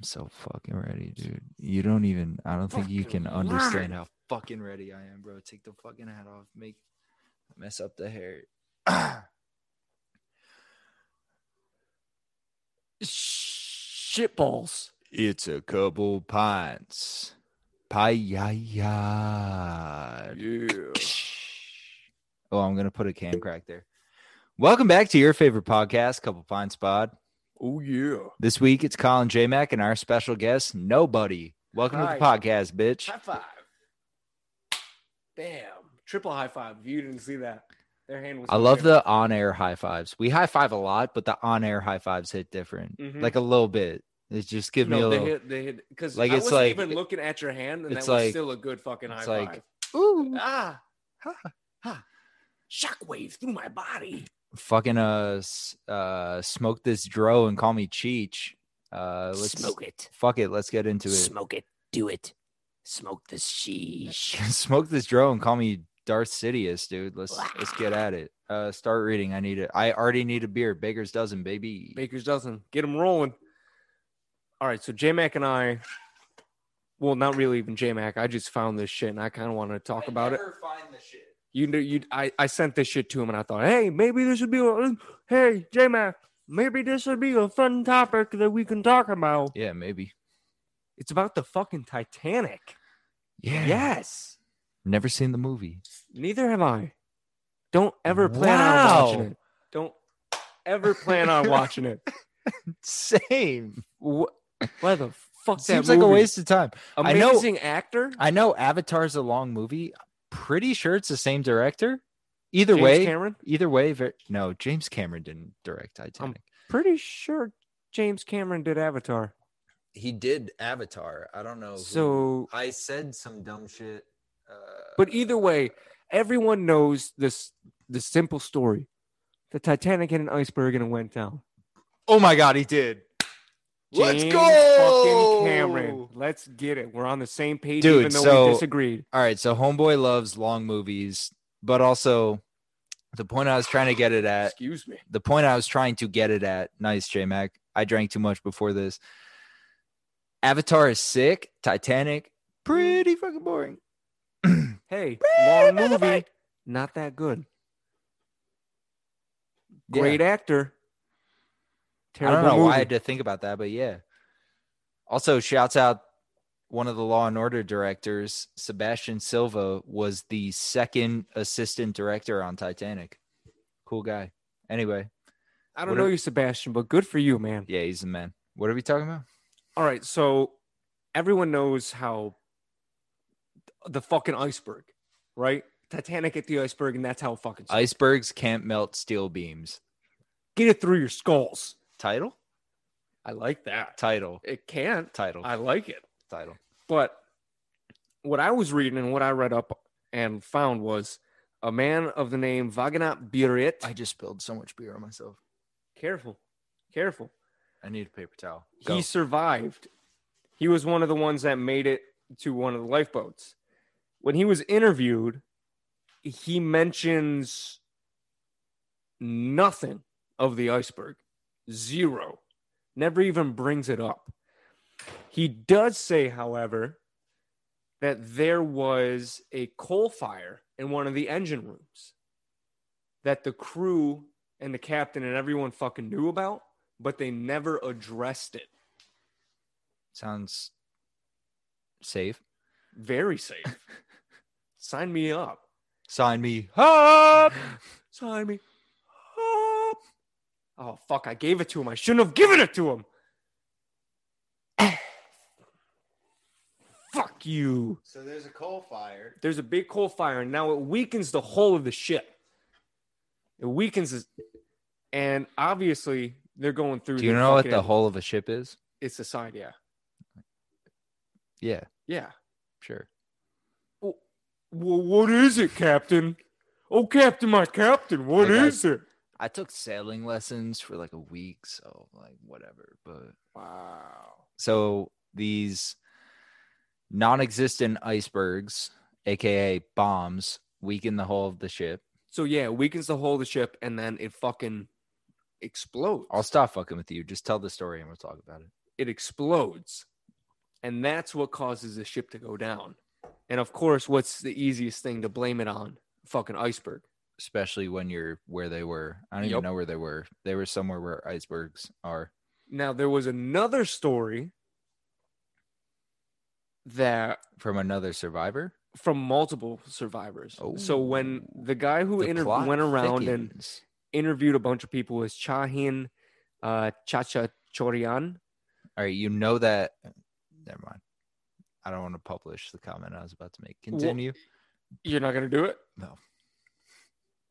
I'm so fucking ready, dude. You don't even. I don't think you can understand how fucking ready I am, bro. Take the fucking hat off. Make mess up the hair. Shitballs. it's a couple pints. Pie Yeah. Oh, I'm gonna put a can crack there. Welcome back to your favorite podcast, Couple Pints Pod. Oh yeah. This week it's Colin J Mac and our special guest, Nobody. Welcome to the podcast, bitch. High five. Bam. Triple high five. If you didn't see that, their hand was. I love there. the on-air high fives. We high five a lot, but the on-air high fives hit different, Mhm. like a little bit. It just give me a they little. hit. They hit because Like, I it's wasn't like- even looking at your hand, and that was like- still a good fucking high it's like, five. Ooh, Ah. Ha, ha. Shockwave through my body. Fucking uh, uh, smoke this dro and call me Cheech. Uh, let's Smoke it. Fuck it, let's get into it. Smoke it. Do it. Smoke the sheesh. smoke this dro and call me Darth Sidious, dude. Let's let's get at it. Uh, start reading. I need it. I already need a beer. Baker's dozen, baby. Baker's dozen. Get them rolling. All right, so J Mac and I. Well, not really even J Mac. I just found this shit, and I kind of want to talk about it. Find the shit. You know, you I, I sent this shit to him, and I thought, hey, maybe this would be a hey J Mac, maybe this would be a fun topic that we can talk about. Yeah, maybe. It's about the fucking Titanic. Yeah. Yes. Never seen the movie. Neither have I. Don't ever plan on watching it. Don't ever plan on watching it. Same. Wh- Why the fuck Seems like a waste of time. I know- Amazing actor. I know Avatar's a long movie. Pretty sure it's the same director. Either James way, Cameron. either way, ver- no, James Cameron didn't direct Titanic. Pretty sure James Cameron did Avatar. he did Avatar. I don't know. So, I said some dumb shit. Uh, but either way, everyone knows this the simple story. The Titanic hit an iceberg and it went down. oh my god, he did. Let's go, Fucking Cameron. Let's get it. We're on the same page, Dude, even though so- we disagreed. All right, so Homeboy loves long movies, but also the point I was trying to get it at Excuse me. the point I was trying to get it at. Nice, J Mac. I drank too much before this. Avatar is sick. Titanic, pretty fucking boring. Hey, long movie, not that good. Yeah. Great actor. I don't know movie. why I had to think about that, but yeah. Also, shouts out one of the Law and Order directors, Sebastian Silva, was the second assistant director on Titanic. Cool guy. Anyway, I don't know are- you, Sebastian, but good for you, man. yeah, he's the man. What are we talking about? All right, so everyone knows how the fucking iceberg, right? Titanic hit the iceberg, and that's how it fucking. sank. Icebergs can't melt steel beams. Get it through your skulls. Title? I like that. Title. It can't. Title. I like it. Title. But what I was reading and what I read up and found was a man of the name Vaganat Birit. I just spilled so much beer on myself. Careful, careful. I need a paper towel. He survived. He was one of the ones that made it to one of the lifeboats. When he was interviewed, he mentions nothing of the iceberg. Zero. Never even brings it up. He does say, however, that there was a coal fire in one of the engine rooms that the crew and the captain and everyone fucking knew about, but they never addressed it. Sounds safe. Very safe. Sign me up. Sign me up. Sign me. Oh, fuck. I gave it to him. I shouldn't have given it to him. fuck you. So there's a coal fire. There's a big coal fire, and now it weakens the hull of the ship. It weakens it. And obviously, they're going through. Do you the know what the fucking- hull of a ship is? It's the side, yeah. Yeah, Yeah. sure. Well, what is it, Captain? Oh, Captain, my Captain, what Like I- it? I took sailing lessons for like a week, so like whatever. But Wow. so these non-existent icebergs, aka bombs, weaken the hull of the ship. So yeah, it weakens the hull of the ship, and then it fucking explodes. I'll stop fucking with you. Just tell the story and we'll talk about it. it explodes. And that's what causes the ship to go down. And of course, what's the easiest thing to blame it on? Fucking iceberg. Especially when you're where they were. I don't Yup. even know where they were. They were somewhere where icebergs are. Now, there was another story that From another survivor. from multiple survivors. so when Oh, the guy who The inter- went around and interviewed a bunch of people was Chahin uh, Chacha Chorian. All right, you know that. Never mind. I don't want to publish the comment I was about to make. Continue. You're not gonna do it. No.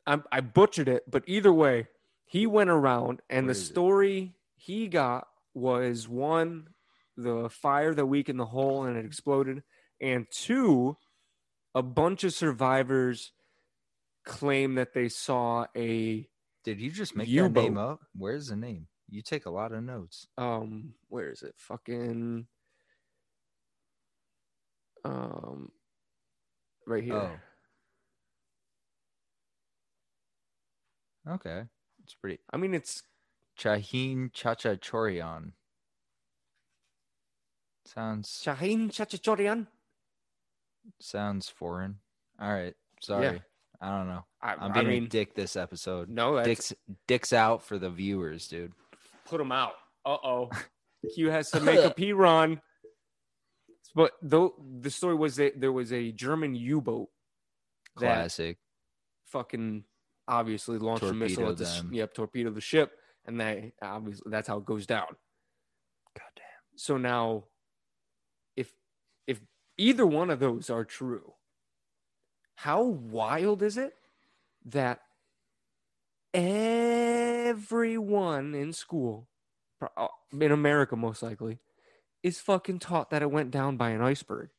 I, I butchered it, but either way, he went around, and the it? story he got was one, the fire that weakened the hole and it exploded, and two, a bunch of survivors claim that they saw a Did you just make that U-boat. name up? Where's the name? You take a lot of notes. um where is it fucking um right here Oh. Okay. It's pretty. i mean it's Chahin Chacha Chorion. Sounds shahin chachachorian sounds foreign. All right. Sorry. I don't know. I, I'm I being mean a dick this episode. no that's Dicks dicks out for the viewers, dude. put them out uh-oh q has to make a p run but though the story was that there was a german u-boat Classic. fucking obviously launched a missile at the them. yep torpedo the ship and they obviously that's how it goes down Goddamn. So now, if if either one of those are true, how wild is it that everyone in school, uh, in America most likely, is fucking taught that it went down by an iceberg?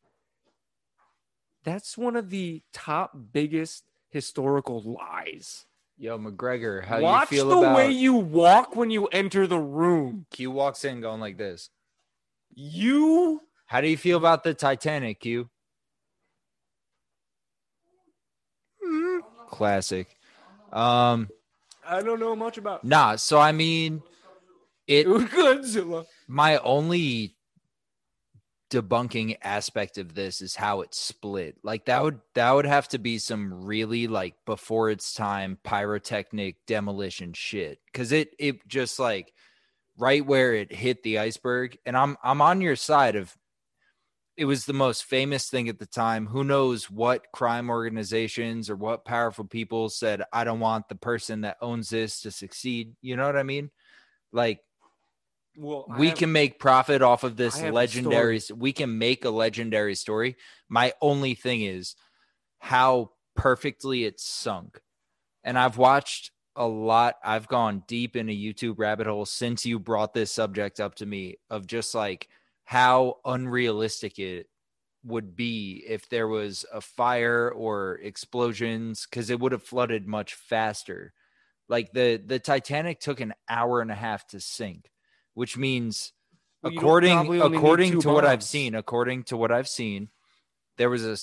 That's one of the top biggest historical lies. Yo, McGregor, how Watch you feel about the about way you walk when you enter the room. Q walks in going like this? You How do you feel about the Titanic, Q? Classic. Um, I don't know much about nah, so I mean it Godzilla. my only debunking aspect of this is how it's split. Like that would that would have to be some really like before its time pyrotechnic demolition shit cuz it it just like right where it hit the iceberg and I'm I'm on your side of it was the most famous thing at the time. Who knows what crime organizations or what powerful people said I don't want the person that owns this to succeed. You know what I mean? Like Well, we have- can make profit off of this I have a legendary we can make a legendary story. My only thing is how perfectly it's sunk. And i've watched a lot i've gone deep in a youtube rabbit hole since you brought this subject up to me of just like how unrealistic it would be if there was a fire or explosions because it would have flooded much faster. Like the the titanic took an hour and a half to sink which means Well, according probably only need according to what I've seen, according to what I've seen, there was a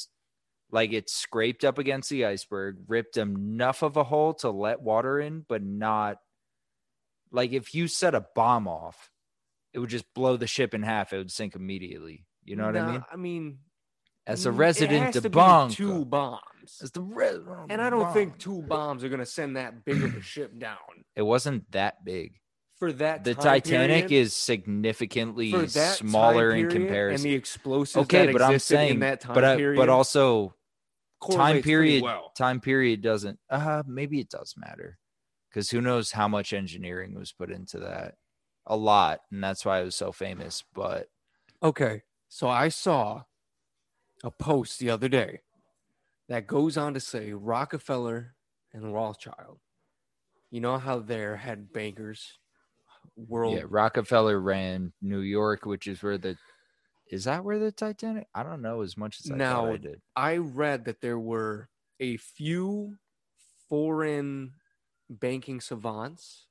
like it scraped up against the iceberg, ripped enough of a hole to let water in, but not like if you set a bomb off, it would just blow the ship in half. It would sink immediately. You know what I mean? I mean, As a resident to debunk, two bombs, as the resident and I don't think two bombs are gonna send that big of a ship down it wasn't that big. For that. The Titanic period, is significantly for that time smaller in period and comparison. the explosives. Okay, that but I'm saying, in that time but I, period, but also time period well. time period doesn't uh maybe it does matter because who knows how much engineering was put into that a lot and that's why it was so famous but Okay, so I saw a post the other day that goes on to say Rockefeller and Rothschild. You know how they're head bankers, world. yeah rockefeller ran new york which is where the is that where the titanic i don't know as much as i Now, i did I read that there were a few foreign banking savants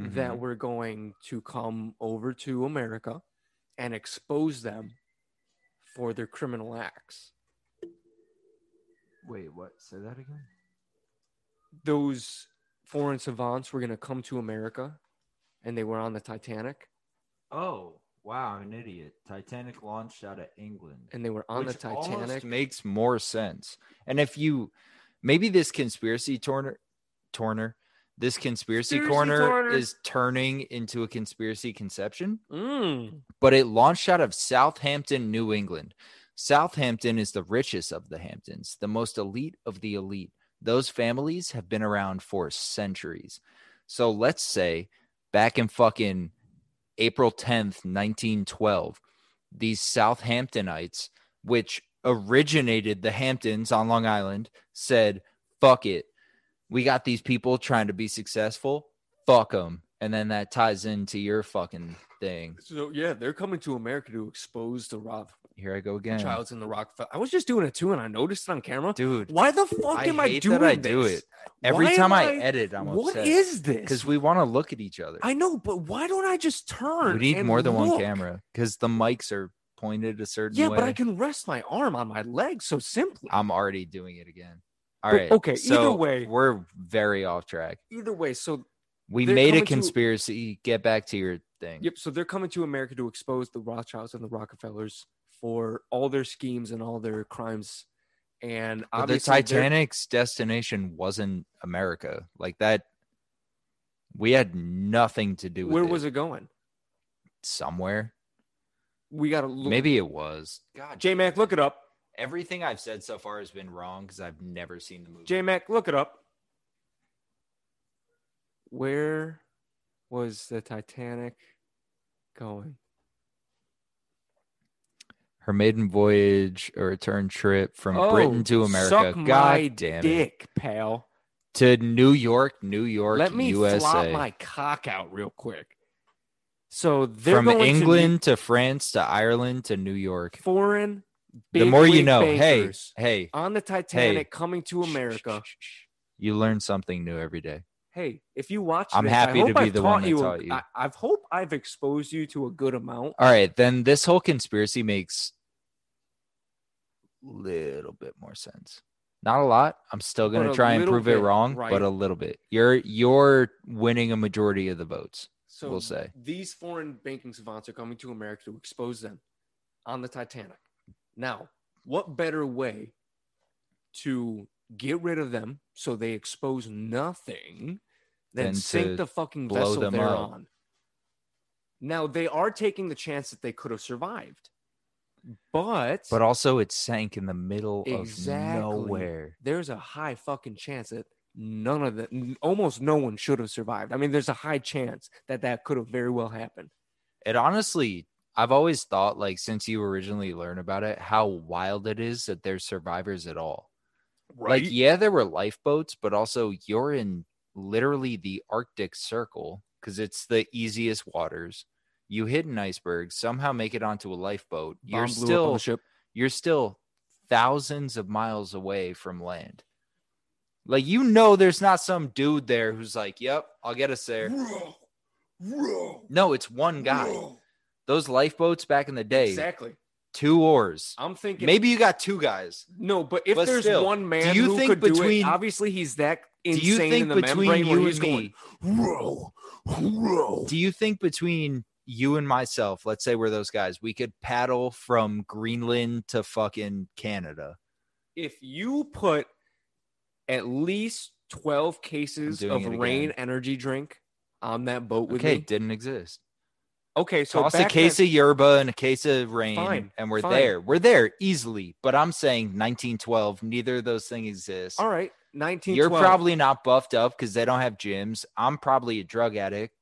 that Mhm. were going to come over to America and expose them for their criminal acts. wait what say that again Those foreign savants were going to come to America and they were on the Titanic. oh Wow, I'm an idiot. Titanic launched out of England. and they were on the Titanic. makes more sense. And if you maybe this conspiracy torner torner this conspiracy Conspiracy corner corner. is turning into a conspiracy conception, Mm. but it launched out of Southampton, New England. Southampton is the richest of the Hamptons, the most elite of the elite. Those families have been around for centuries. So let's say back in fucking April 10th, 1912, these Southamptonites, which originated the Hamptons on Long Island, said, fuck it. We got these people trying to be successful. Fuck them. And then that ties into your fucking thing. So yeah, they're coming to America to expose the Rock Here I go again. Childs and the Rockefeller. I was just doing it too, and I noticed it on camera. Dude, Why the fuck I am I doing I this? do it. every Why time am I, edit, I'm What upset. is this? Because we want to look at each other. I know, but why don't I just turn? we need more than one camera because the mics are pointed a certain way. Yeah, way. but I can rest my arm on my leg so simply. I'm already doing it again. All But, right. okay, either way- we're very off track. Either way, so We made a coming to- conspiracy. Get back to your thing. Yep. So they're coming to America to expose the Rothschilds and the Rockefellers for all their schemes and all their crimes. And But the Titanic's destination wasn't America. Like that. We had nothing to do with Where it. was it going? Somewhere. We got to look. Maybe it was. God, J Mac, look it up. everything I've said so far has been wrong because I've never seen the movie. J Mac, look it up. Where was the Titanic going? Her maiden voyage, a return trip from Britain oh, to America. Oh, God damn it. pal. To New York, New York, Let me USA. flop my cock out real quick. So they're From going to England to, France to Ireland to New York. foreign. the more you know. Hey, hey, on the Titanic coming to America. You learn something new every day. Hey, if you watch, I'm this, happy I to be I've the one you, taught you. I, I've hope I've exposed you to a good amount. All right, then this whole conspiracy makes a little bit more sense. Not a lot. I'm still gonna try and prove it wrong, right. but a little bit. You're you're winning a majority of the votes. So We'll say. these foreign banking savants are coming to America to expose them on the Titanic. Now, what better way to get rid of them so they expose nothing then, sink the fucking vessel they're up. on? Now they are taking the chance that they could have survived, but But also it sank in the middle Exactly. of nowhere. there's a high fucking chance that none of the almost no one should have survived. I mean, there's a high chance that that could have very well happened. It honestly I've always thought like since you originally learned about it, how wild it is that there's survivors at all. Like, yeah, there were lifeboats, but also you're in literally the Arctic Circle because it's the easiest waters. You hit an iceberg, somehow make it onto a lifeboat. You're Bomb on still ship. you're still thousands of miles away from land. Like you know there's not some dude there who's like, "Yep, I'll get us there." No, it's one guy. Those lifeboats back in the day, Exactly. Two oars. I'm thinking Maybe you got two guys. no, but if But there's still, one man do you who think could do between- it, obviously he's that Do insane you think in the between you and me, do you think between you and myself, let's say we're those guys, we could paddle from Greenland to fucking Canada? If you put at least 12 cases of Reign energy drink on that boat with Okay, me. didn't exist. Okay, so Toss a case then- of yerba and a case of Reign, Fine, and we're fine. there. We're there easily. But I'm saying 1912, neither of those things exist. all right, 1912. You're probably not buffed up because they don't have gyms. I'm probably a drug addict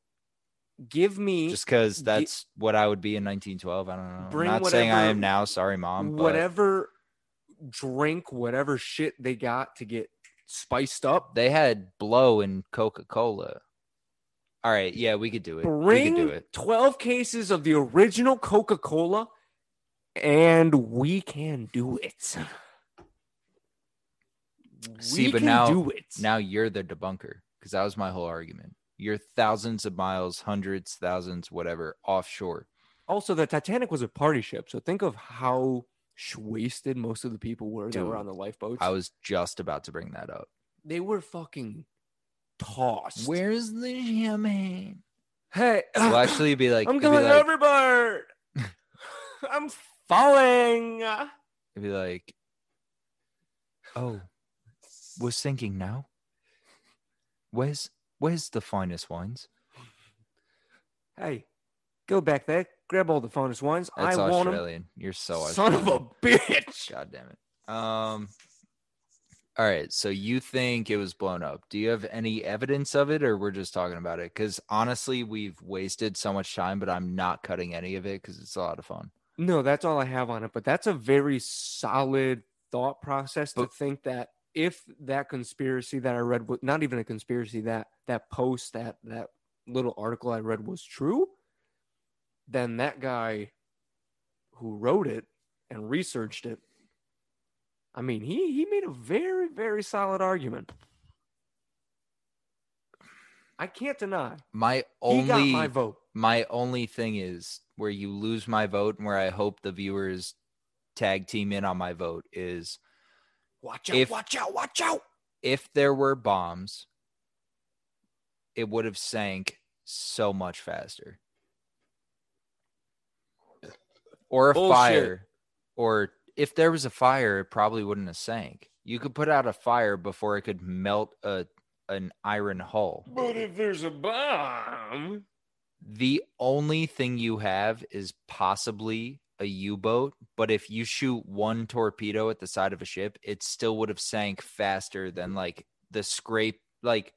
give me just because Gi- that's what I would be in 1912. I don't know. Bring I'm not saying I am now. Sorry, mom. But whatever drink, whatever shit they got to get spiced up. they had blow and Coca Cola. All right, yeah, we could do it. we Bring could do it. 12 cases of the original Coca Cola, and we can do it. See, we but can now- do it. Now you're the debunker because that was my whole argument. You're thousands of miles, hundreds, thousands, whatever, offshore. also, the Titanic was a party ship, so think of how wasted most of the people were that were on the lifeboats. I was just about to bring that up. they were fucking tossed. Where's the champagne? Hey, Well, actually, be like I'm going like, overboard. I'm falling. it'd be like, oh, we're sinking now. Where's where's the finest wines? Hey, go back there. Grab all the finest ones. That's I want them. Australian. You're so Australian. Son of a bitch. God damn it. Um. All right. So you think it was blown up? Do you have any evidence of it, or we're just talking about it? Because honestly, we've wasted so much time, but I'm not cutting any of it because it's a lot of fun. No, that's all I have on it. But that's a very solid thought process to think that if that conspiracy that I read was not even a conspiracy, that that post, that that little article I read was true, then that guy who wrote it and researched it, I mean, he he made a very, very solid argument. I can't deny. My only my vote. my only thing is where you lose my vote and where I hope the viewers tag team in on my vote is Watch out, If- watch out, watch out. if there were bombs, it would have sank so much faster. Or a Bullshit. fire. Or if there was a fire, it probably wouldn't have sank. You could put out a fire before it could melt a an iron hull. But if there's a bomb, The only thing you have is possibly a U-boat, but if you shoot one torpedo at the side of a ship, it still would have sank faster than like the scrape. Like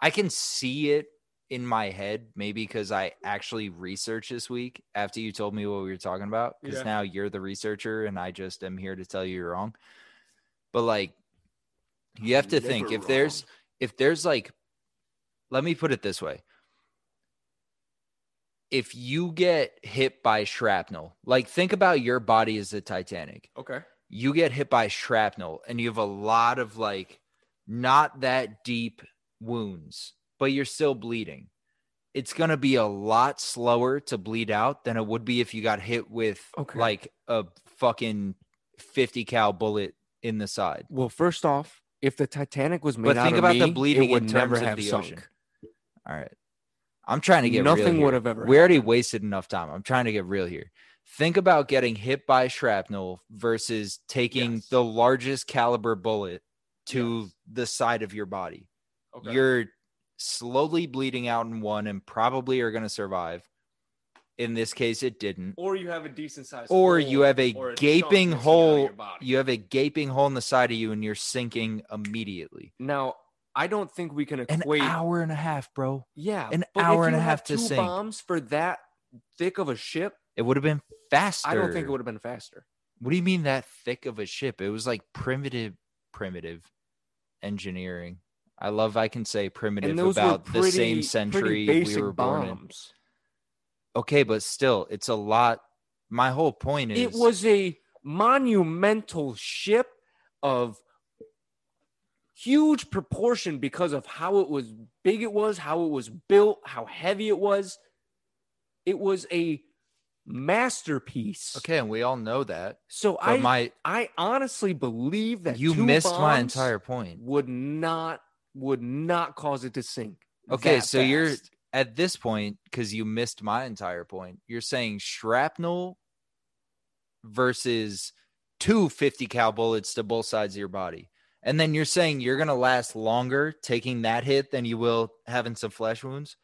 I can see it in my head, maybe because I actually researched this week after you told me what we were talking about. Because Yeah. now you're the researcher and I just am here to tell you you're wrong. But like you have to think if there's if there's like let me put it this way if you get hit by shrapnel like think about your body as the titanic okay. you get hit by shrapnel and you have a lot of like not that deep wounds but you're still bleeding it's going to be a lot slower to bleed out than it would be if you got hit with Okay. like a fucking 50 cal bullet in the side Well, first off, if the Titanic was made But out think of about the me, bleeding it would in never have the sunk. ocean. All right. I'm trying to get real Nothing would have ever. We already happened. wasted enough time. I'm trying to get real here. Think about getting hit by shrapnel versus taking Yes. the largest caliber bullet to Yes. the side of your body. Okay. You're slowly bleeding out in one and probably are going to survive. In this case, it didn't. or you have a decent size, Or you have a chunk gaping missing out of hole. You have a gaping hole in the side of you and you're sinking immediately. Now, I don't think we can equate An hour and a half, bro. yeah, an hour and a half to two sink. bombs for that thick of a ship. It would have been faster. I don't think it would have been faster. What do you mean that thick of a ship? It was like primitive, primitive engineering. I love I can say primitive about pretty, the same century we were born in. Okay, but still, it's a lot. My whole point is It was a monumental ship of huge proportion because of how it was big it was, how it was built, how heavy it was. It was a masterpiece. okay, and we all know that. So But I my I honestly believe that you missed my entire point. would not would not cause it to sink. Okay, so you're at this point because you missed my entire point. You're saying shrapnel versus two 50 cal bullets to both sides of your body. And then you're saying you're going to last longer taking that hit than you will having some flesh wounds.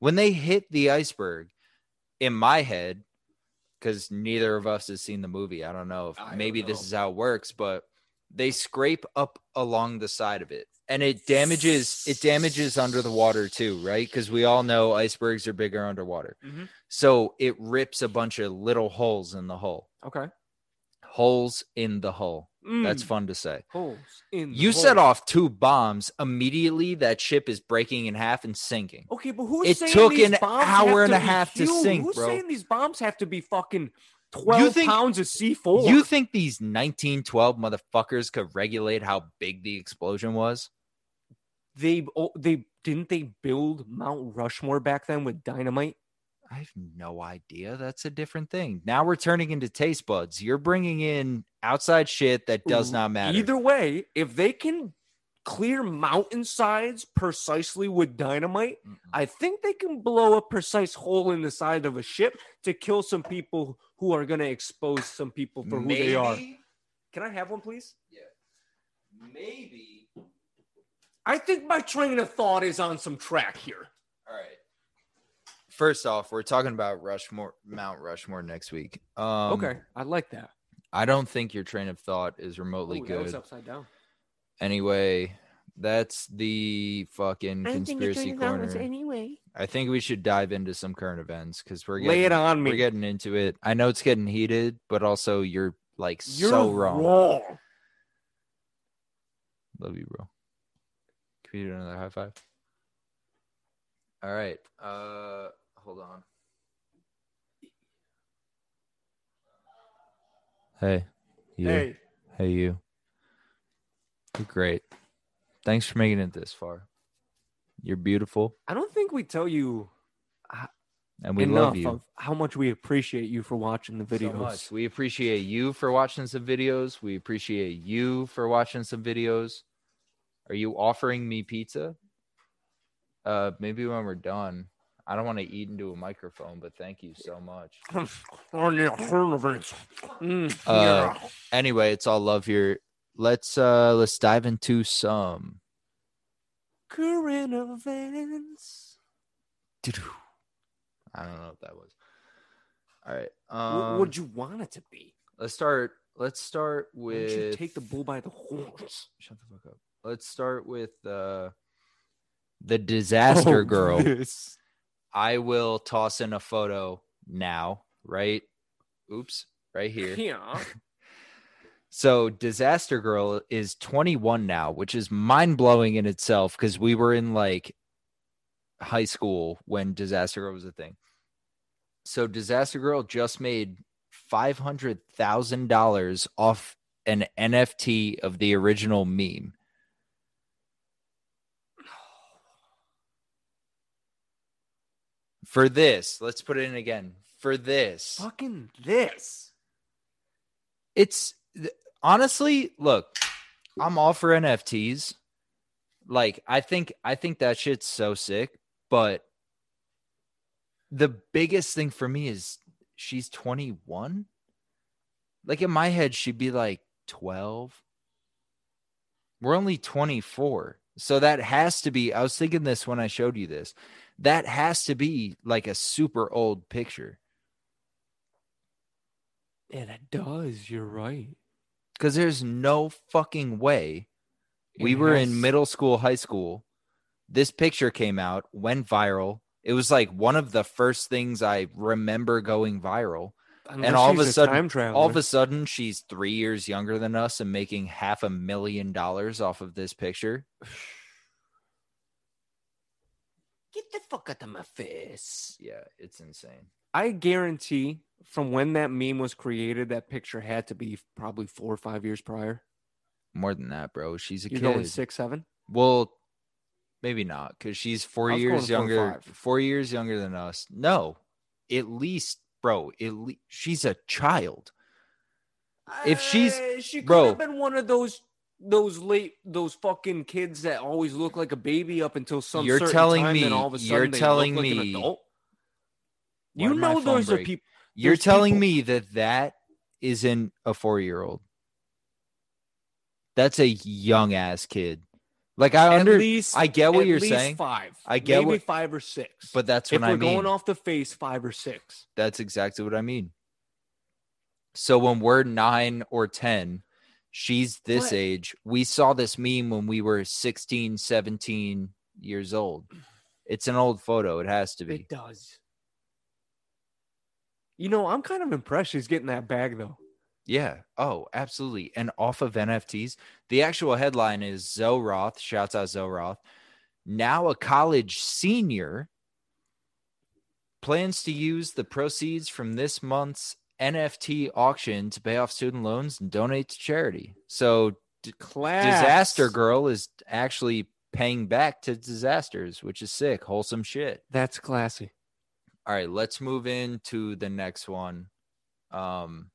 When they hit the iceberg, in my head, because neither of us has seen the movie, I don't know if I don't maybe this is how it works, but they scrape up along the side of it and it damages it damages under the water too right? Because we all know icebergs are bigger underwater. Mhm. so it rips a bunch of little holes in the hull. Okay. holes in the hull. That's Mm, fun to say. Holes in the you set off two bombs immediately that ship is breaking in half and sinking. Okay, but who's It saying took these an bombs hour and a half to sink, Who's bro. saying these bombs have to be fucking twelve think- pounds of C four? you think these 1912 motherfuckers could regulate how big the explosion was they oh, they didn't they build Mount Rushmore back then with dynamite? I have no idea. That's a different thing. Now we're turning into taste buds. You're bringing in outside shit that does not matter. Either way, if they can clear mountainsides precisely with dynamite, Mm-mm. I think they can blow a precise hole in the side of a ship to kill some people who are going to expose some people for who they are. Can I have one, please? Yeah. Maybe. I think my train of thought is on some track here. All right. First off, we're talking about Rushmore, Mount Rushmore next week. Um, okay, I like that. I don't think your train of thought is remotely Ooh, that was good. upside down. Anyway, that's the fucking conspiracy corner. anyway. I think we should dive into some current events because we're Lay getting, it on me. we're getting into it. I know it's getting heated, but also you're like You're so wrong. wrong. Love you, bro. Can we do another high five? All right. Uh hold on. Hey. You. Hey, Hey you. You're great. Thanks for making it this far. You're beautiful I don't think we tell you and we enough love you. how much we appreciate you for watching the so videos. much. We appreciate you for watching some videos. We appreciate you for watching some videos. Are you offering me pizza? Uh, maybe when we're done. I don't want to eat into a microphone, but thank you so much. Mm, Uh. Anyway, it's all love here. Let's uh let's dive into some. Current events. I don't know what that was. All right. What Um, would you want it to be? let's start. Let's start Why don't you with. take the bull by the horns? Shut the fuck up. Let's start with uh the disaster Oh, girl. this. I will toss in a photo now, right? Oops, right here. Yeah. So, Disaster Girl is 21 now, which is mind blowing in itself because we were in like high school when Disaster Girl was a thing. So, Disaster Girl just made $500,000 off an NFT of the original meme. For this, let's put it in again. For this, Fucking this. it's th- honestly look i'm all for nfts like i think i think that shit's so sick but the biggest thing for me is she's 21 like in my head she'd be like 12 we're only 24 so that has to be i was thinking this when i showed you this that has to be like a super old picture. Yeah, that does. You're right. Because there's no fucking way we were in middle school, high school. This picture came out, went viral. It was like one of the first things I remember going viral. Unless all of she's a sudden-. All of a sudden, she's three years younger than us and making half a million dollars off of this picture. Get the fuck out of my face. Yeah, it's insane. I guarantee from when that meme was created, that picture had to be probably four or five years prior. More than that, bro. She's a You're kid. going six, seven. Well, maybe not because she's four years four younger. Four years younger than us. No, at least, bro. At least she's a child. If she's- Uh, she could bro. have been one of those those late those fucking kids that always look like a baby up until some You're certain telling time, me- all of a sudden you're telling like an me- adult. Why You know those are people. You're telling people- me that that isn't a four year old. That's a young ass kid. Like I At under, least I get what at you're saying, Five. I get maybe what- five or six. but that's if what we're I mean. going off the face, five or six. That's exactly what I mean. So when we're nine or 10, she's this What? age. We saw this meme when we were 16, 17 years old. It's an old photo. It has to be. It does. You know, I'm kind of impressed she's getting that bag though. Yeah. Oh, absolutely. And off of NFTs, the actual headline is Zoe Roth. Shouts out Zoe Roth. Now a college senior plans to use the proceeds from this month's NFT auction to pay off student loans and donate to charity. So Class. Disaster Girl is actually paying back to disasters, which is sick. Wholesome shit. That's classy. All right, let's move into the next one. Um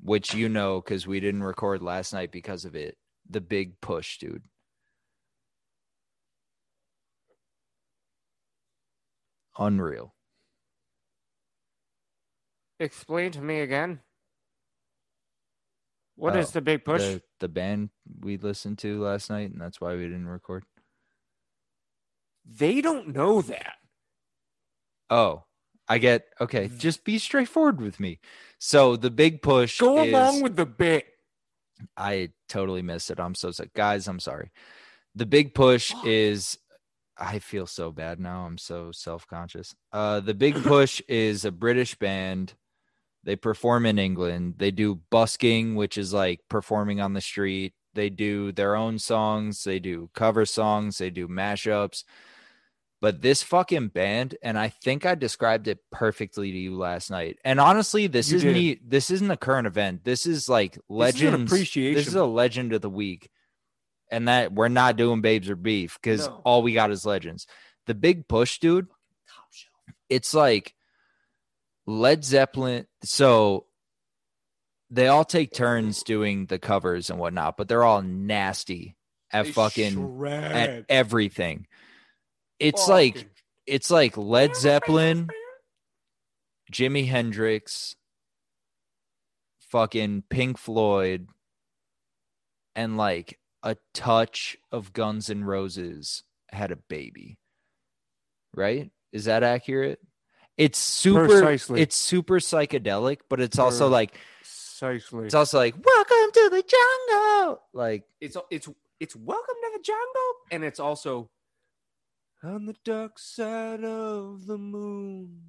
which you know cuz we didn't record last night because of it. the big push, dude. Unreal. Explain to me again. What is Oh, the big push? The, the band we listened to last night, and that's why we didn't record. they don't know that. Oh, I get okay. Just be straightforward with me. So the big push. Go is- along with the bit. I totally missed it. I'm so sorry, guys. I'm sorry. The big push is. I feel so bad now. I'm so self conscious. Uh, the big push is a British band. They perform in England. They do busking, which is like performing on the street. They do their own songs. They do cover songs. They do mashups. But this fucking band, and I think I described it perfectly to you last night. And honestly, this You isn't did. e- this isn't a current event. This is like is legends. appreciation. This is a legend of the week. And that we're not doing babes or beef because No. all we got is legends. The big push, dude, Top shelf. it's like Led Zeppelin. So they all take turns doing the covers and whatnot, but they're all nasty at They fucking shred. at everything. It's like Fucking- it's like Led Zeppelin, Jimi Hendrix, fucking Pink Floyd, and like a touch of Guns N' Roses had a baby. Right? Is that accurate? It's super Precisely. it's super psychedelic, but it's also Per- like Precisely. it's also like welcome to the jungle. Like it's it's it's welcome to the jungle, and it's also on the dark side of the moon.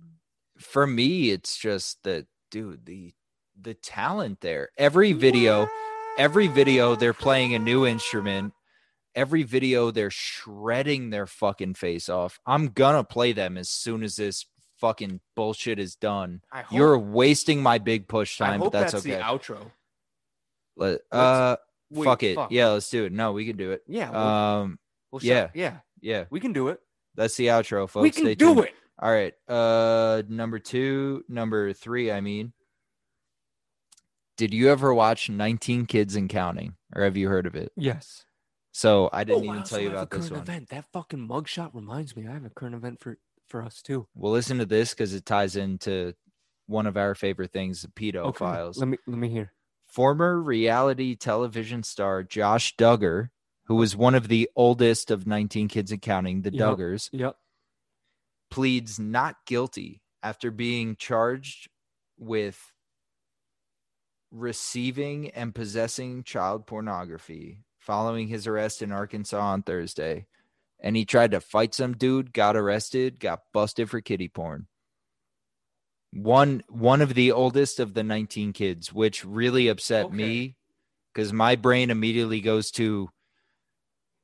for me, it's just that dude, the the talent there. Every video, every video they're playing a new instrument every video they're shredding their fucking face off i'm gonna play them as soon as this fucking bullshit is done I hope, you're wasting my big push time but that's, that's, okay the outro. Let- uh Wait, fuck it yeah let's do it no we can do it yeah, we'll, um we'll yeah. shut- yeah. Yeah We can do it. that's the outro folks we can Stay do tuned. it. all right uh number two number three i mean did you ever watch 19 kids and counting or have you heard of it Yes. so i didn't Oh, even also tell you have a about this one Event. That fucking mugshot reminds me. I have a current event for for us too. We'll listen to this because it ties into one of our favorite things, the pedo files. Let me let me hear. Former reality television star Josh Duggar, who was one of the oldest of 19 kids and counting, the Yep. Duggars, Yep. pleads not guilty after being charged with receiving and possessing child pornography following his arrest in Arkansas on Thursday. And he tried to fight some dude, got arrested, got busted for kitty porn. One one of the oldest of the 19 kids, which really upset Okay. me because my brain immediately goes to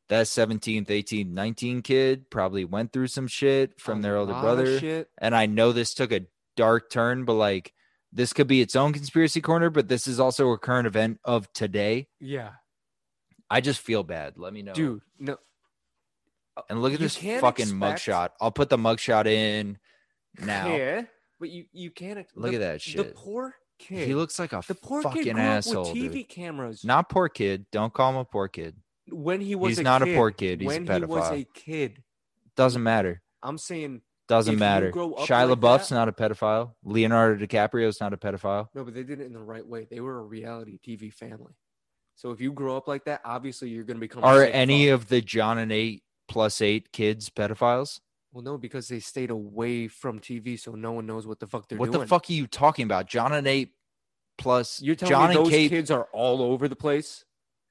that 17th, 18th, 19 kid probably went through some shit from their older brother and I know this took a dark turn, but like this could be its own conspiracy corner, but this is also a current event of today. Yeah, I just feel bad. Let me know. dude. No. and look at you this fucking expect- mugshot. I'll put the mugshot in now. Yeah, but you you can't ex- Look the- at that shit. The poor kid. He looks like a the poor kid fucking up asshole. TV dude. cameras. Not poor kid. Don't call him a poor kid. When he was He's a not a poor kid, he's a when he was a kid. Doesn't matter. I'm saying Doesn't matter. Shia like LaBeouf's that- not a pedophile. Leonardo DiCaprio's not a pedophile. no, but they did it in the right way. They were a reality TV family. So if you grow up like that, obviously you're going to become. Are any of the John and eight plus eight kids pedophiles? Well, no, because they stayed away from TV, so no one knows what the fuck they're what doing. What the fuck are you talking about? John and eight plus You're telling John me and those Kate. kids are all over the place?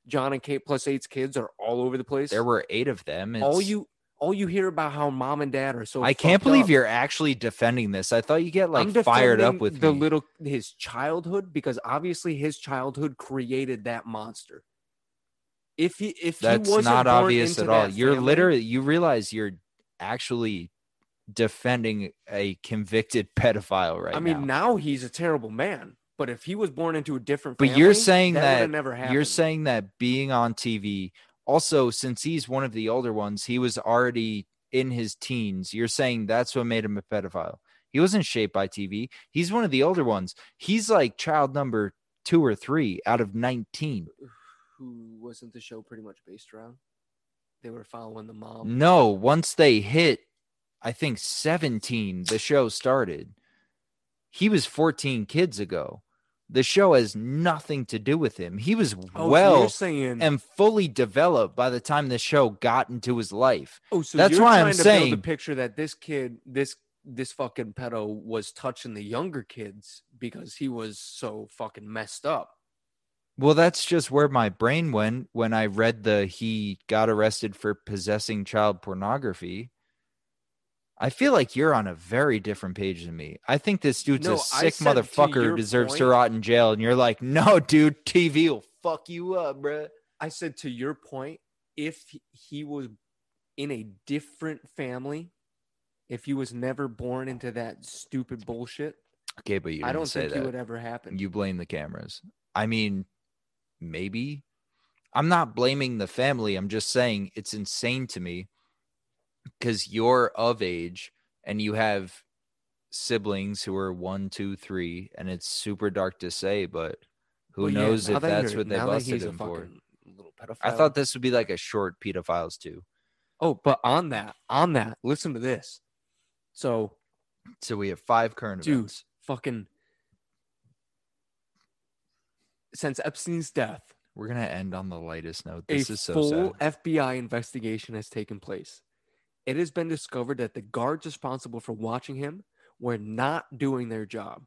John and Kate plus eight's kids are all over the place. There were eight of them. all you all you hear about how mom and dad are so. I can't believe up. you're actually defending this. I thought you get like fired up with the me. little his childhood because obviously his childhood created that monster. If he if That's he wasn't not obvious at all. You're family- literally you realize you're actually defending a convicted pedophile right I mean, now. now. he's a terrible man. But if he was born into a different But you're saying that, that- never happened. You're saying that being on TV, also since he's one of the older ones, he was already in his teens. You're saying that's what made him a pedophile. He wasn't shaped by TV. He's one of the older ones. He's like child number two or three out of 19. who wasn't the show pretty much based around? They were following the mom. No, once they hit, I think 17, the show started. He was 14 kids ago. The show has nothing to do with him. He was Oh, well saying and fully developed by the time the show got into his life. Oh, so That's you're why I'm trying to build saying- the picture that this kid, this this fucking pedo was touching the younger kids because he was so fucking messed up. Well, that's just where my brain went when I read the he got arrested for possessing child pornography. I feel like you're on a very different page than me. I think this dude's No, a sick motherfucker who deserves to rot in jail. And you're like, no, dude, TV will fuck you up, bruh. I said to your point, if he- was in a different family, if he was never born into that stupid bullshit, Okay, but you I don't think that. it would ever happen. You blame the cameras. I mean, maybe. I'm not blaming the family. I'm just saying it's insane to me because you're of age and you have siblings who are one, two, three, and it's super dark to say, but who Well, knows now if that that's what they now that busted him for. I thought this would be like a short pedophiles too. Oh, but on that, on that, listen to this. So So we have five current Dude. events. fucking since Epstein's death, We're gonna end on the lightest note. a This is so full sad. FBI investigation has taken place. It has been discovered that the guards responsible for watching him were not doing their job.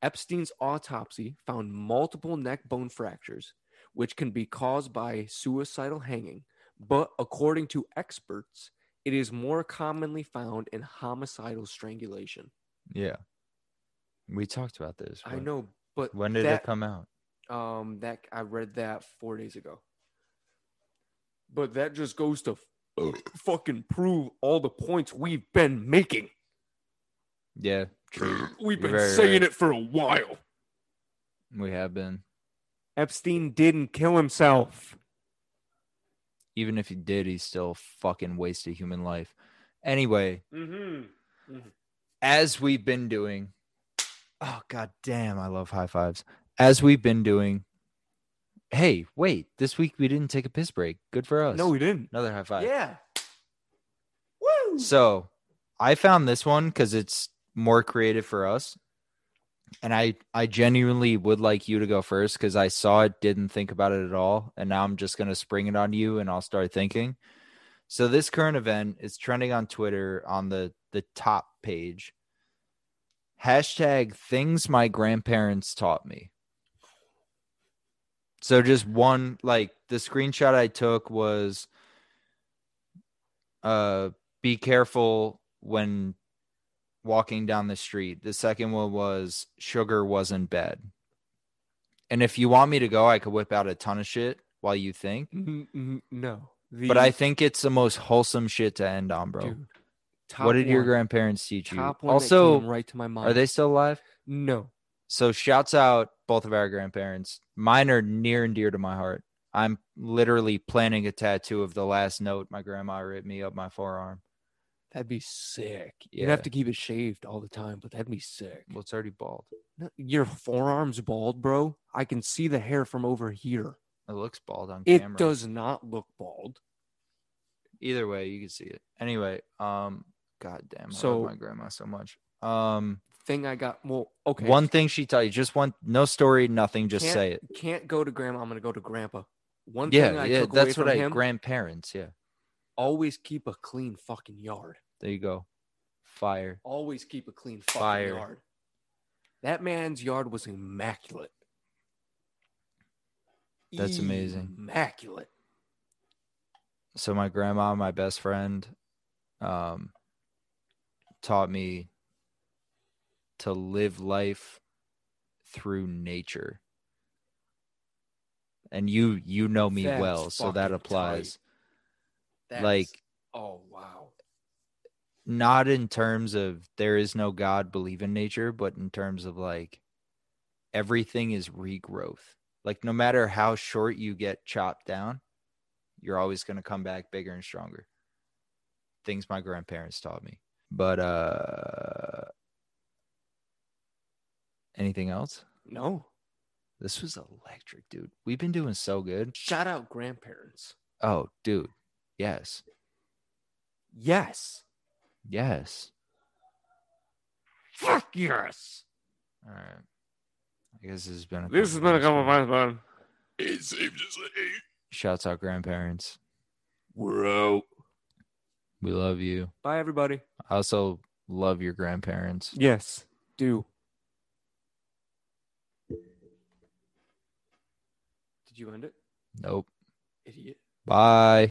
Epstein's autopsy found multiple neck bone fractures, which can be caused by suicidal hanging, but according to experts, it is more commonly found in homicidal strangulation. Yeah. We talked about this. I know, but When did that, it come out? Um, that I read that four days ago. But that just goes to fucking prove all the points we've been making. Yeah, true. We've been very saying it for a while. We have been. Epstein didn't kill himself. Even if he did, he still fucking wasted human life. Anyway, Mm-hmm. as we've been doing, oh god damn, I love high fives. As we've been doing, hey, wait, this week we didn't take a piss break. Good for us. No, we didn't. another high five. Yeah. Woo! So I found this one because it's more creative for us. And I, I genuinely would like you to go first because I saw it, didn't think about it at all. And now I'm just going to spring it on you and I'll start thinking. So this current event is trending on Twitter on the, the top page. Hashtag things my grandparents taught me. So just one, like the screenshot I took was uh be careful when walking down the street. The second one was sugar wasn't bad. And if you want me to go, I could whip out a ton of shit while you think. N- n- no. The, But I think it's the most wholesome shit to end on, bro. dude, what did your grandparents teach you? one Also, right to my mind. are they still alive? No. So shouts out both of our grandparents. Mine are near and dear to my heart. I'm literally planning a tattoo of the last note my grandma wrote me up my forearm. That'd be sick. You'd have to keep it shaved all the time, but that'd be sick. Well, it's already bald. Your forearm's bald, bro. I can see the hair from over here. It looks bald on It camera. It does not look bald. Either way, you can see it. Anyway, um, god damn, I So- love my grandma so much. Um, Thing I got. Well, okay. one thing she taught you, just one, no story, nothing, just Can't- say it. can't go to grandma. I'm gonna go to grandpa. One Yeah, thing I yeah, took that's away what from I him: grandparents. Yeah, always keep a clean fucking yard. there you go. Fire. Always keep a clean fucking Fire. yard. That man's yard was immaculate. That's amazing. Immaculate. So my grandma, my best friend, um, taught me to live life through nature. And you, you know me That's well, so that applies. Like oh wow. not in terms of there is no God, believe in nature, but in terms of like everything is regrowth. Like no matter how short you get chopped down, you're always going to come back bigger and stronger. Things my grandparents taught me. But uh anything else? No. This was electric, dude. We've been doing so good. Shout out grandparents. Oh, dude. Yes. Yes. Yes. Fuck yes. All right. I guess this has been a This has been a couple months, months, man. It's safe to say. Shouts out grandparents. We're out. We love you. Bye, everybody. I also love your grandparents. Yes, do. You end it? Nope. Idiot. Bye.